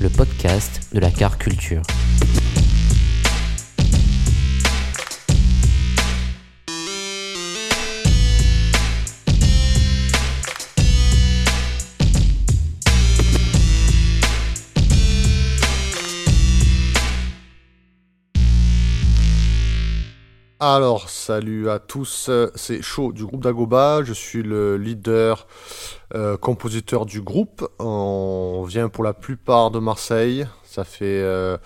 Le podcast de la car culture. Alors, salut à tous, c'est Chaud du groupe Dagoba, je suis le leader euh, compositeur du groupe. On vient pour la plupart de Marseille, ça fait euh,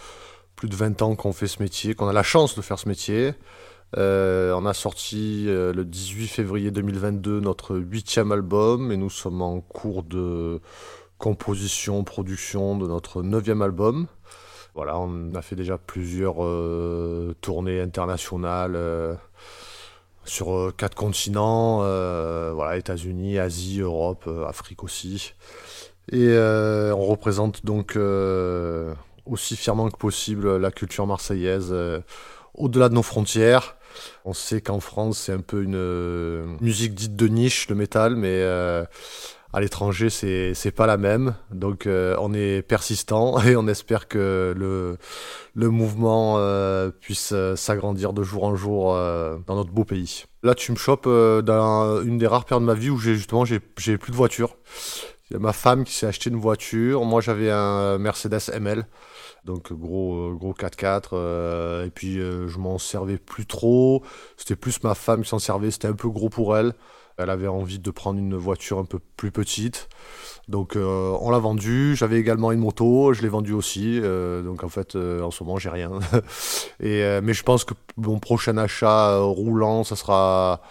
plus de 20 ans qu'on fait ce métier, qu'on a la chance de faire ce métier. Euh, on a sorti le 18 février 2022 notre huitième album et nous sommes en cours de composition, production de notre neuvième album. Voilà, on a fait déjà plusieurs tournées internationales sur euh, quatre continents, voilà, États-Unis, Asie, Europe, Afrique aussi. Et on représente donc aussi fièrement que possible la culture marseillaise au-delà de nos frontières. On sait qu'en France, c'est un peu une musique dite de niche, le métal, mais à l'étranger, c'est c'est pas la même. Donc euh, on est persistant et on espère que le le mouvement euh, puisse euh, s'agrandir de jour en jour dans notre beau pays. Là, tu me chopes dans une des rares périodes de ma vie où j'ai justement j'ai j'ai plus de voiture. Il y a ma femme qui s'est acheté une voiture. Moi, j'avais un Mercedes ML. Donc gros gros 4x4 et puis je m'en servais plus trop, c'était plus ma femme qui s'en servait, c'était un peu gros pour elle. Elle avait envie de prendre une voiture un peu plus petite. Donc euh, on l'a vendu. J'avais également une moto, je l'ai vendue aussi. Euh, donc en fait, euh, en ce moment, j'ai rien. Mais je pense que mon prochain achat roulant, ça sera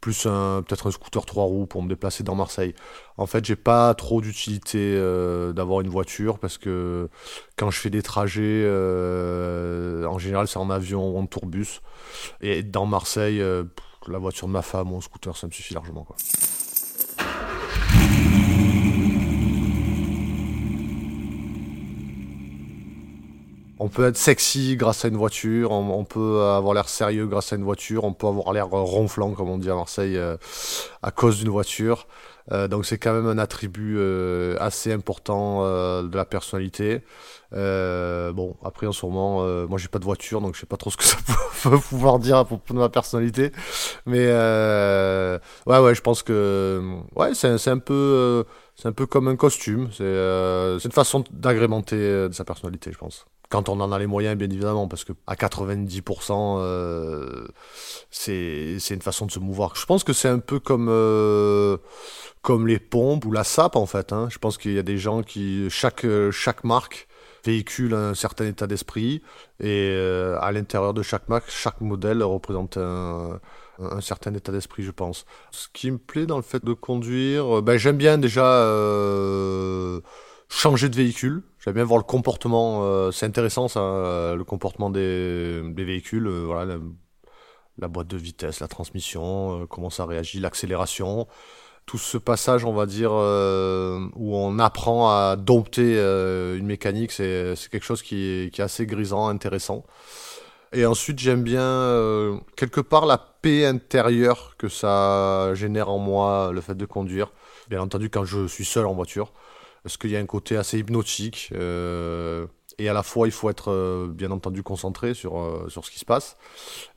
plus peut-être un scooter 3 roues pour me déplacer dans Marseille. En fait, j'ai pas trop d'utilité d'avoir une voiture parce que quand je fais des trajets, en général, c'est en avion ou en tourbus. Et dans Marseille, la voiture de ma femme un scooter, ça me suffit largement. On peut être sexy grâce à une voiture, on, peut avoir l'air sérieux grâce à une voiture, on peut avoir l'air ronflant, comme on dit à Marseille, euh, à cause d'une voiture. Euh, donc c'est quand même un attribut euh, assez important de la personnalité. bon, après en ce moment, moi j'ai pas de voiture, donc je sais pas trop ce que ça peut pouvoir dire à propos de ma personnalité. Mais ouais, ouais, je pense que ouais, c'est un peu, c'est un peu comme un costume. C'est une façon d'agrémenter sa personnalité, je pense quand on en a les moyens, bien évidemment, parce que à 90%, euh, c'est une façon de se mouvoir. Je pense que c'est un peu comme euh, comme les pompes ou la sape en fait. Hein. Je pense qu'il y a des gens qui chaque chaque marque véhicule un certain état d'esprit et euh, à l'intérieur de chaque marque, chaque modèle représente un, un certain état d'esprit, je pense. Ce qui me plaît dans le fait de conduire, ben j'aime bien déjà changer de véhicule. J'aime bien voir le comportement. Euh, c'est intéressant, ça, euh, le comportement des, véhicules. Euh, voilà, la, boîte de vitesse, la transmission, comment ça réagit, l'accélération. Tout ce passage, on va dire, où on apprend à dompter une mécanique, c'est quelque chose qui est, assez grisant, intéressant. Et ensuite, j'aime bien, quelque part, la paix intérieure que ça génère en moi, le fait de conduire. Bien entendu, quand je suis seul en voiture parce qu'il y a un côté assez hypnotique. Euh, et à la fois, il faut être euh, bien entendu concentré sur, euh, sur ce qui se passe.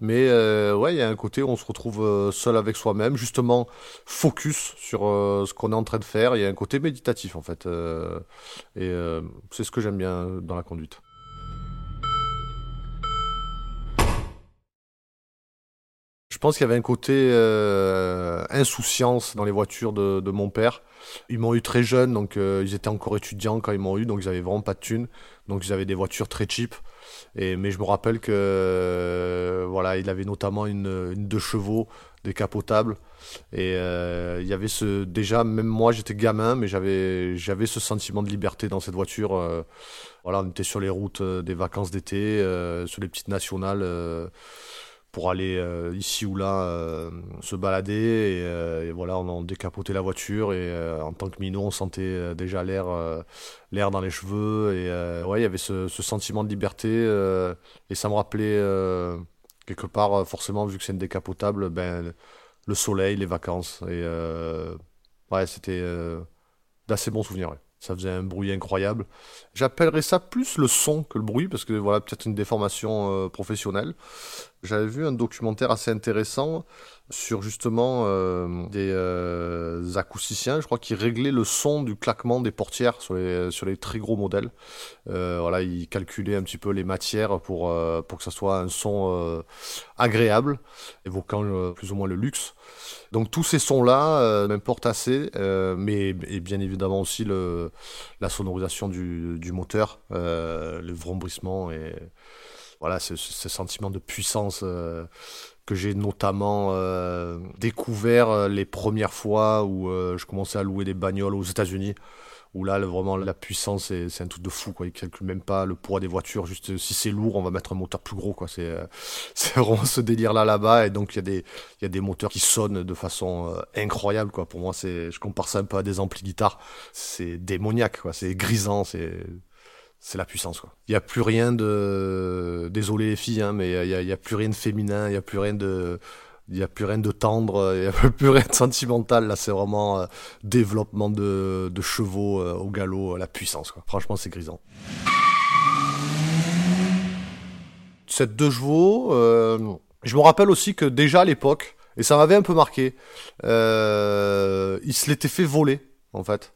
Mais ouais, il y a un côté où on se retrouve seul avec soi-même, justement focus sur ce qu'on est en train de faire. Il y a un côté méditatif en fait. et c'est ce que j'aime bien dans la conduite. Pense qu'il y avait un côté euh, insouciance dans les voitures de, mon père. Ils m'ont eu très jeune, donc euh, ils étaient encore étudiants quand ils m'ont eu, donc ils avaient vraiment pas de thunes. Donc ils avaient des voitures très cheap. Mais je me rappelle que euh, voilà, il avait notamment une, une deux chevaux décapotable. Et il y avait ce déjà même moi j'étais gamin, mais j'avais ce sentiment de liberté dans cette voiture. voilà, on était sur les routes des vacances d'été, sur les petites nationales. Pour aller euh, ici ou là euh, se balader et, euh, et voilà on en décapotait la voiture et en tant que minot on sentait déjà l'air l'air dans les cheveux et ouais il y avait ce, sentiment de liberté et ça me rappelait quelque part forcément vu que c'est une décapotable ben le soleil les vacances et ouais c'était d'assez bons souvenirs ça faisait un bruit incroyable. J'appellerais ça plus le son que le bruit parce que voilà peut-être une déformation professionnelle j'avais vu un documentaire assez intéressant sur justement euh, des euh, acousticiens, je crois, qui réglaient le son du claquement des portières sur les, sur les très gros modèles. Euh, voilà, ils calculaient un petit peu les matières pour, pour que ça soit un son agréable, évoquant plus ou moins le luxe. Donc tous ces sons-là m'importent assez, mais et bien évidemment aussi le, la sonorisation du, du moteur, le vrombissement et voilà, ce, ce sentiment de puissance euh, que j'ai notamment euh, découvert euh, les premières fois où je commençais à louer des bagnoles aux États-Unis. Où là, vraiment, la puissance, c'est un truc de fou, quoi. Ils calculent même pas le poids des voitures. Juste, si c'est lourd, on va mettre un moteur plus gros. C'est vraiment ce délire-là, là-bas. Et donc, il y, a des- moteurs qui sonnent de façon incroyable, quoi. Pour moi, je compare ça un peu à des amplis guitare. C'est démoniaque. C'est grisant, c'est, c'est la puissance. Il n'y a plus rien de, désolé les filles, hein, mais il n'y a, y plus rien de féminin, il n'y a plus rien de, il y a plus rien de tendre, il n'y a plus rien de sentimental. Là, c'est vraiment euh, développement de, chevaux euh, au galop, euh, la puissance, quoi. Franchement, c'est grisant. Cette deux chevaux, euh, je me rappelle aussi que déjà à l'époque, et ça m'avait un peu marqué, euh, il se l'était fait voler, en fait.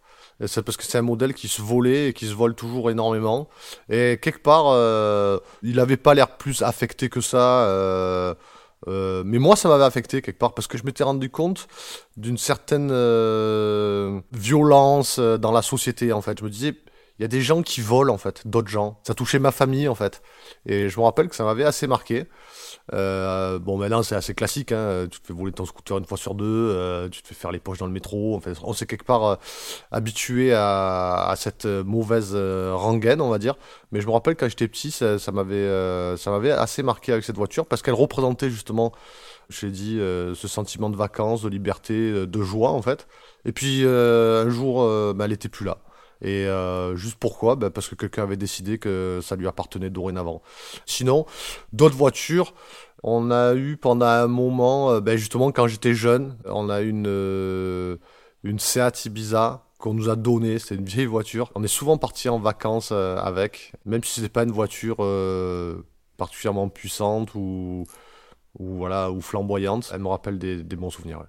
C'est parce que c'est un modèle qui se volait et qui se vole toujours énormément. Et quelque part, euh, il avait pas l'air plus affecté que ça. euh, euh, mais moi, ça m'avait affecté quelque part parce que je m'étais rendu compte d'une certaine violence dans la société. En fait, je me disais, y a des gens qui volent en fait, d'autres gens. Ça touchait ma famille en fait. Et je me rappelle que ça m'avait assez marqué. Euh, bon, maintenant c'est assez classique. Hein. Tu te fais voler ton scooter une fois sur deux. euh, tu te fais faire les poches dans le métro. En on s'est quelque part euh, habitué à, cette euh, mauvaise rengaine, on va dire. Mais je me rappelle quand j'étais petit, ça, m'avait, ça m'avait assez marqué avec cette voiture parce qu'elle représentait justement, je l'ai dit, ce sentiment de vacances, de liberté, de joie en fait. Et puis un jour, bah, elle était plus là. Et euh, juste pourquoi? Bah, Parce que quelqu'un avait décidé que ça lui appartenait dorénavant. Sinon, d'autres voitures, on a eu pendant un moment, euh, ben, justement quand j'étais jeune, on a eu une, euh, une Seat Ibiza qu'on nous a donnée, c'était une vieille voiture. On est souvent parti en vacances avec, même si c'était pas une voiture particulièrement puissante ou, ou, voilà, ou flamboyante. Elle me rappelle des, bons souvenirs.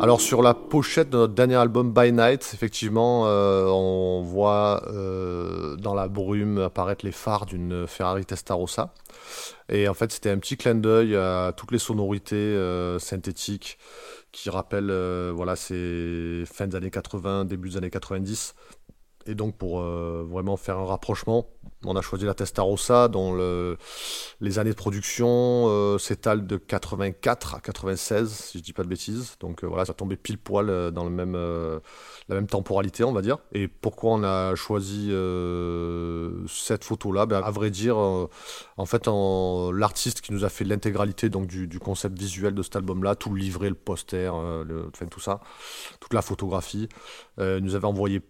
Alors sur la pochette de notre dernier album By Night, effectivement, euh, on voit euh, dans la brume apparaître les phares d'une Ferrari Testarossa. Et en fait, c'était un petit clin d'œil à toutes les sonorités euh, synthétiques qui rappellent voilà, ces fins des années 80, début des années 90. Et donc pour euh, vraiment faire un rapprochement, on a choisi la Testarossa dont le, les années de production euh, s'étalent de 84 à 96, si je dis pas de bêtises. Donc euh, voilà, ça tombait pile poil euh, dans le même, la même temporalité, on va dire. Et pourquoi on a choisi cette photo-là? Ben, À vrai dire, en fait, l'artiste qui nous a fait l'intégralité du, concept visuel de cet album-là, tout le livret, le poster, le, tout ça, toute la photographie, nous avait envoyé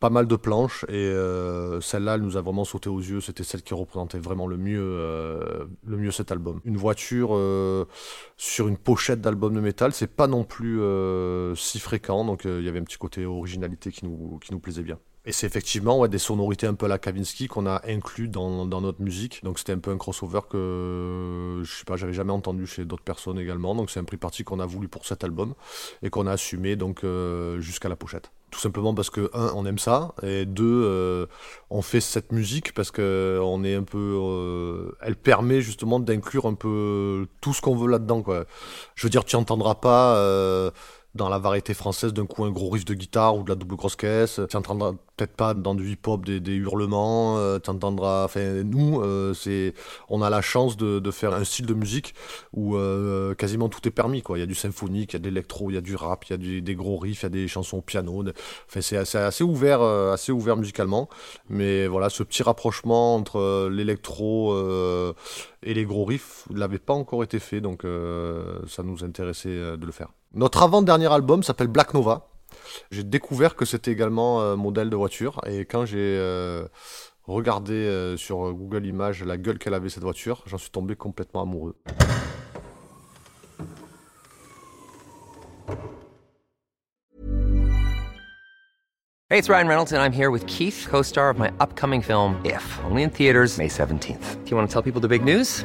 pas mal de planches et euh, celle-là elle nous a vraiment sauté aux yeux c'était celle qui représentait vraiment le mieux euh, cet album une voiture euh, sur une pochette d'album de métal c'est pas non plus si fréquent donc il y avait un petit côté originalité qui nous plaisait bien et c'est effectivement des sonorités un peu à la Kavinsky qu'on a inclus dans, notre musique. Donc c'était un peu un crossover que je sais pas, j'avais jamais entendu chez d'autres personnes également. Donc c'est un prix parti qu'on a voulu pour cet album et qu'on a assumé donc jusqu'à la pochette. Tout simplement parce que un on aime ça et deux euh, on fait cette musique parce que on est un peu euh, elle permet justement d'inclure un peu tout ce qu'on veut là-dedans quoi. Je veux dire tu entendras pas euh, dans la variété française d'un coup un gros riff de guitare ou de la double grosse caisse. Tu entendras peut-être pas dans du hip-hop des, hurlements, euh. Enfin, nous, euh, c'est, on a la chance de, faire un style de musique où euh, quasiment tout est permis. Il y a du symphonique, il y a de l'électro, il y a du rap, il y a des gros riffs, il y a des chansons au piano. Enfin, c'est assez, assez, ouvert, euh, assez ouvert musicalement. Mais voilà, ce petit rapprochement entre l'électro et les gros riffs n'avait pas encore été fait, donc ça nous intéressait de le faire. Notre avant-dernier album s'appelle Black Nova. J'ai découvert que c'était également un modèle de voiture et quand j'ai euh, regardé euh, sur Google Images la gueule qu'elle avait cette voiture, j'en suis tombé complètement amoureux. Hey, it's Ryan Reynolds and I'm here with Keith, co-star of my upcoming film If, only in theaters May 17th. Do you want to tell people the big news?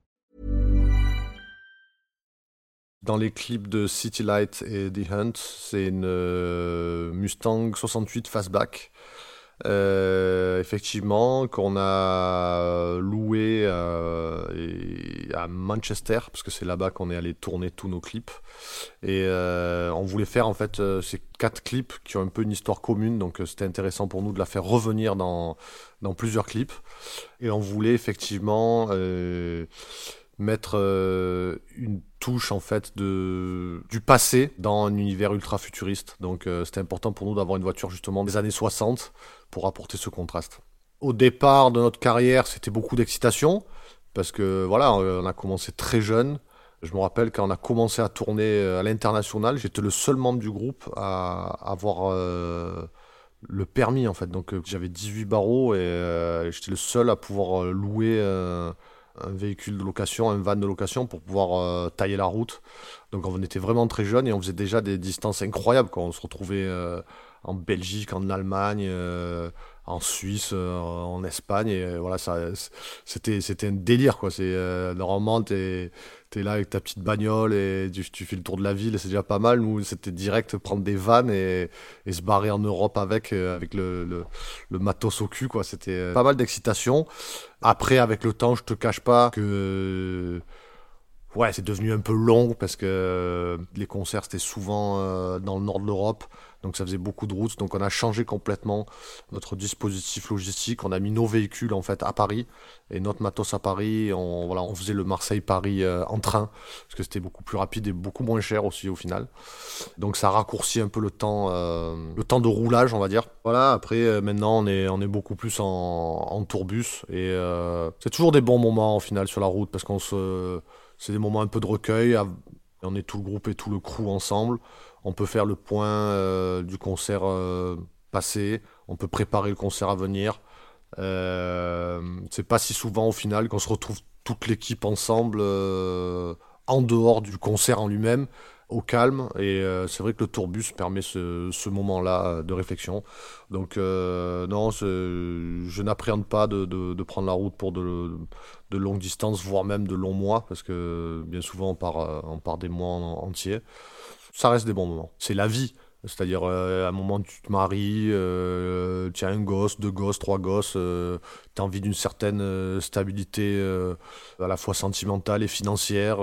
Dans les clips de City Light et The Hunt, c'est une euh, Mustang 68 Fastback. Euh, effectivement, qu'on a loué euh, à Manchester, parce que c'est là-bas qu'on est allé tourner tous nos clips. Et on voulait faire en fait ces quatre clips qui ont un peu une histoire commune, donc c'était intéressant pour nous de la faire revenir dans, dans plusieurs clips. Et on voulait effectivement mettre euh, une touche en fait de du passé dans un univers ultra futuriste. Donc euh, c'était important pour nous d'avoir une voiture justement des années 60 pour apporter ce contraste. Au départ de notre carrière, c'était beaucoup d'excitation parce que voilà, on a commencé très jeune. Je me rappelle quand on a commencé à tourner euh, à l'international, j'étais le seul membre du groupe à avoir le permis en fait. Donc j'avais 18 barreaux et j'étais le seul à pouvoir louer un véhicule de location, un van de location pour pouvoir euh, tailler la route. Donc on était vraiment très jeunes et on faisait déjà des distances incroyables. On se retrouvait euh, en Belgique, en Allemagne, euh, en Suisse, euh, en Espagne. Et euh, voilà, c'était, un délire quoi. C'est euh, normalement t'es T'es là avec ta petite bagnole et tu, fais le tour de la ville c'est déjà pas mal. Nous, c'était direct prendre des vannes et, et, se barrer en Europe avec, avec le, le, le, matos au cul, quoi. C'était pas mal d'excitation. Après, avec le temps, je te cache pas que. Ouais, c'est devenu un peu long parce que les concerts c'était souvent dans le nord de l'Europe, donc ça faisait beaucoup de routes. Donc on a changé complètement notre dispositif logistique. On a mis nos véhicules en fait à Paris et notre matos à Paris. On, voilà, on faisait le Marseille-Paris euh, en train parce que c'était beaucoup plus rapide et beaucoup moins cher aussi au final. Donc ça raccourcit un peu le temps, euh, le temps de roulage, on va dire. Voilà. Après euh, maintenant on est beaucoup plus en, tourbus et c'est toujours des bons moments au final sur la route parce qu'on se c'est des moments un peu de recueil. On est tout le groupe et tout le crew ensemble. On peut faire le point euh, du concert euh, passé. On peut préparer le concert à venir. Euh, c'est pas si souvent au final qu'on se retrouve toute l'équipe ensemble en dehors du concert en lui-même au calme et c'est vrai que le tourbus permet ce, moment-là de réflexion donc non je n'appréhende pas de, prendre la route pour de, longues distances voire même de longs mois parce que bien souvent on part, des mois en, entiers ça reste des bons moments c'est la vie c'est-à-dire, euh, à un moment, tu te maries, euh, tu as un gosse, deux gosses, trois gosses, euh, tu as envie d'une certaine euh, stabilité à la fois sentimentale et financière.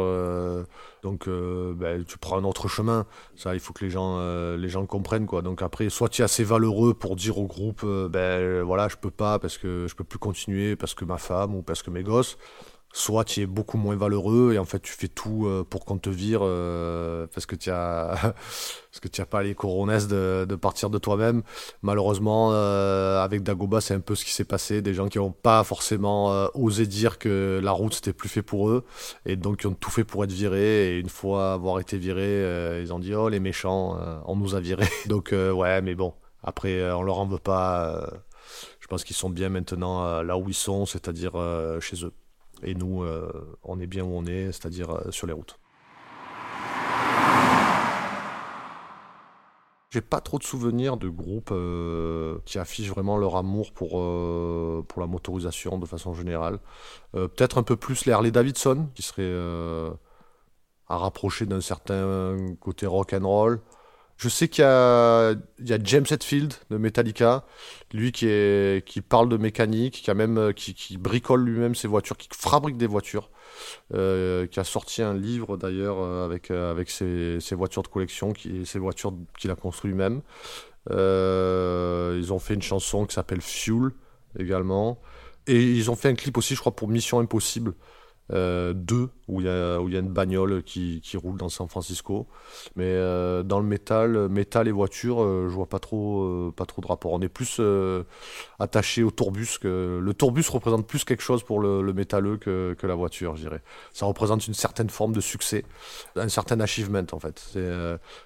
donc, ben, tu prends un autre chemin. Ça, il faut que les gens, les gens comprennent. Quoi. Donc, après, soit tu es assez valeureux pour dire au groupe, ben voilà, je peux pas parce que je peux plus continuer, parce que ma femme ou parce que mes gosses. Soit tu es beaucoup moins valeureux et en fait tu fais tout euh, pour qu'on te vire euh, parce que tu as parce que tu as pas les coronesses de, de partir de toi-même. Malheureusement, euh, avec Dagoba, c'est un peu ce qui s'est passé. Des gens qui n'ont pas forcément osé dire que la route c'était plus fait pour eux et donc qui ont tout fait pour être virés. Et une fois avoir été virés, ils ont dit oh les méchants, on nous a virés. donc ouais, mais bon, après on leur en veut pas. je pense qu'ils sont bien maintenant là où ils sont, c'est-à-dire chez eux. Et nous, euh, on est bien où on est, c'est-à-dire euh, sur les routes. J'ai pas trop de souvenirs de groupes euh, qui affichent vraiment leur amour pour, pour la motorisation de façon générale. Peut-être un peu plus les Harley Davidson, qui serait à rapprocher d'un certain côté rock and roll. Je sais qu'il y a, James Hetfield de Metallica, lui qui, parle de mécanique, qui, a même, qui, bricole lui-même ses voitures, qui fabrique des voitures, euh, qui a sorti un livre d'ailleurs euh, avec, euh, ses, voitures de collection, ses voitures qu'il a construit lui-même. ils ont fait une chanson qui s'appelle Fuel également. Et ils ont fait un clip aussi, je crois, pour Mission Impossible. 2 euh, où il y, a, une bagnole qui, roule dans San Francisco. Mais euh, dans le métal, métal et voiture, euh, je vois pas trop, pas trop de rapport. On est plus attaché au tourbus. Que... Le tourbus représente plus quelque chose pour le, le métalleux que, la voiture, je dirais. Ça représente une certaine forme de succès, un certain achievement en fait.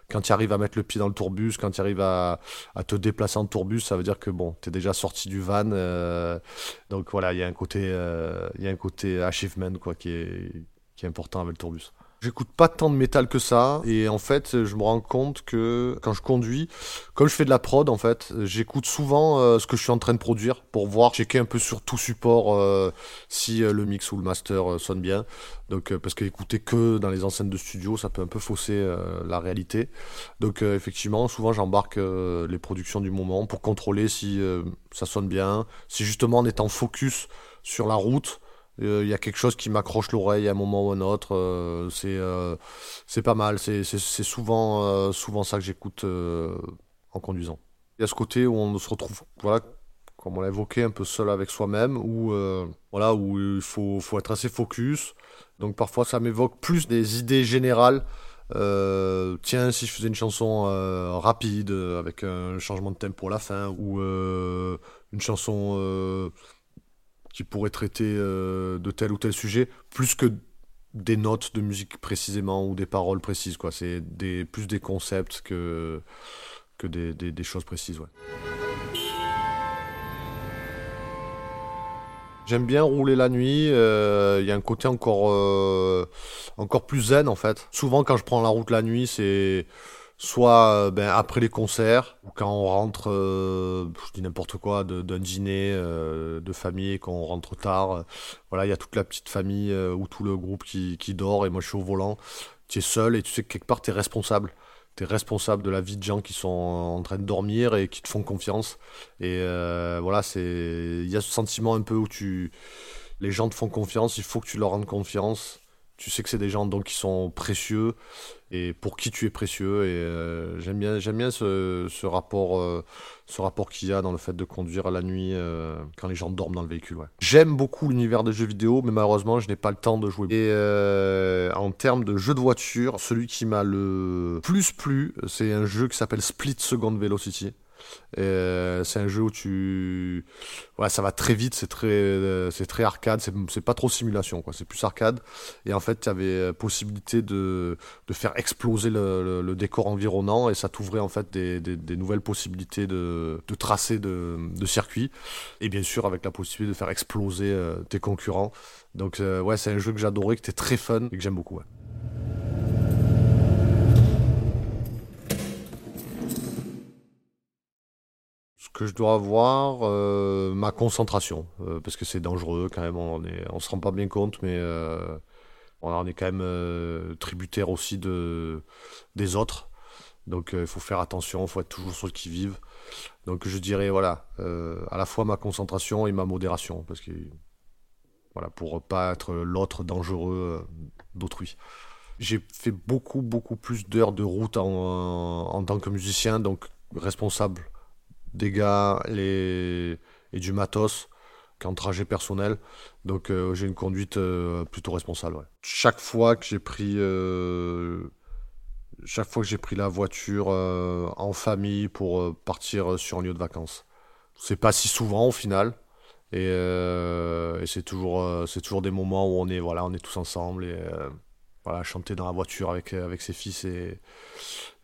Quand tu arrives à mettre le pied dans le tourbus, quand tu arrives à, te déplacer en tourbus, ça veut dire que bon, tu es déjà sorti du van. donc voilà, il y a un côté, y a un côté achievement quoi qui est, important avec le tourbus. J'écoute pas tant de métal que ça, et en fait, je me rends compte que quand je conduis, comme je fais de la prod, en fait, j'écoute souvent euh, ce que je suis en train de produire pour voir, checker un peu sur tout support euh, si euh, le mix ou le master sonne bien. Donc, parce qu'écouter que dans les enceintes de studio, ça peut un peu fausser la réalité. Donc, effectivement, souvent j'embarque les productions du moment pour contrôler si ça sonne bien, si justement en étant focus sur la route, il euh, y a quelque chose qui m'accroche l'oreille à un moment ou à un autre. Euh, c'est euh, c'est pas mal. C'est souvent, souvent ça que j'écoute en conduisant. Il y a ce côté où on se retrouve, voilà, comme on l'a évoqué, un peu seul avec soi-même, où, voilà, où il faut, faut être assez focus. Donc parfois ça m'évoque plus des idées générales. tiens, si je faisais une chanson rapide avec un changement de tempo à la fin, ou une chanson qui pourrait traiter euh, de tel ou tel sujet, plus que des notes de musique précisément ou des paroles précises. Quoi. C'est des, plus des concepts que, que des, choses précises. J'aime bien rouler la nuit. Euh, il y a un côté encore, euh, encore plus zen en fait. Souvent quand je prends la route la nuit, c'est soit euh, ben, après les concerts, ou quand on rentre, euh, je dis n'importe quoi, d'un dîner euh, de famille et qu'on rentre tard. voilà, il y a toute la petite famille ou tout le groupe qui, qui, dort et moi je suis au volant. Tu es seul et tu sais que quelque part tu es responsable. Tu es responsable de la vie de gens qui sont en train de dormir et qui te font confiance. Et voilà, c'est il y a ce sentiment un peu où tu les gens te font confiance, il faut que tu leur rendes confiance tu sais que c'est des gens donc qui sont précieux et pour qui tu es précieux. Et euh, j'aime bien j'aime bien ce, ce rapport euh, ce rapport qu'il y a dans le fait de conduire la nuit euh, quand les gens dorment dans le véhicule j'aime beaucoup l'univers des jeux vidéo mais malheureusement je n'ai pas le temps de jouer. Et en termes de jeux de voiture celui qui m'a le plus plu c'est un jeu qui s'appelle Split Second Velocity c'est un jeu où tu, ouais, ça va très vite, c'est très, euh, c'est très arcade, c'est pas trop simulation, quoi. C'est plus arcade. Et en fait, tu avais euh, possibilité de, de faire exploser le, décor environnant et ça t'ouvrait en fait des, des, nouvelles possibilités de, de tracés de, de circuits. Et bien sûr, avec la possibilité de faire exploser tes concurrents. Donc, ouais, c'est un jeu que j'adorais, qui était très fun et que j'aime beaucoup. Je dois avoir, euh, ma concentration, euh, parce que c'est dangereux quand même, on on se rend pas bien compte, mais euh, on est quand même tributaire aussi de, des autres. Donc il faut faire attention, il faut être toujours sur le qui-vive. Donc je dirais, voilà, à la fois ma concentration et ma modération, parce que, voilà, pour pas être l'autre dangereux d'autrui. J'ai fait beaucoup, beaucoup plus d'heures de route en, en tant que musicien, donc responsable des gars les... et du matos qu'en trajet personnel. Donc j'ai une conduite plutôt responsable. Chaque fois que j'ai pris chaque fois que j'ai pris la voiture en famille pour partir sur un lieu de vacances. C'est pas si souvent au final. Et, et c'est toujours, c'est toujours des moments où on est, voilà, on est tous ensemble et voilà, chanter dans la voiture avec, avec ses fils et,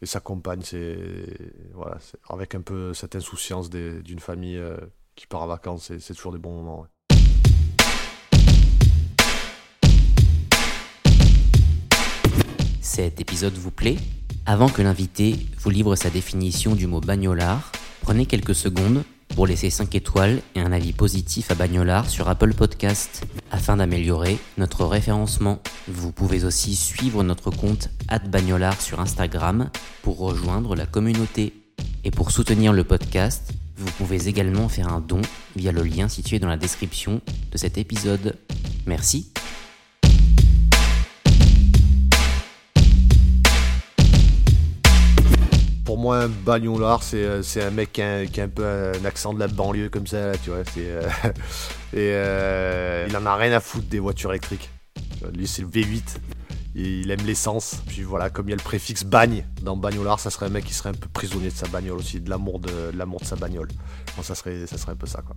et sa compagne, c'est voilà, avec un peu cette insouciance d'une famille euh, qui part en vacances, c'est toujours des bons moments. Cet épisode vous plaît? Avant que l'invité vous livre sa définition du mot bagnolard, prenez quelques secondes pour laisser 5 étoiles et un avis positif à Bagnolard sur Apple Podcast afin d'améliorer notre référencement. Vous pouvez aussi suivre notre compte Bagnolard sur Instagram pour rejoindre la communauté. Et pour soutenir le podcast, vous pouvez également faire un don via le lien situé dans la description de cet épisode. Merci pour moi, un bagnolard, c'est, c'est un mec qui a, un peu un accent de la banlieue comme ça, tu vois. Euh, et euh, il en a rien à foutre des voitures électriques. Lui, c'est le V8. Il aime l'essence. Puis voilà, comme il y a le préfixe bagne dans bagnolard, ça serait un mec qui serait un peu prisonnier de sa bagnole aussi, de l'amour de, l'amour de sa bagnole. Ça serait, ça serait un peu ça, quoi.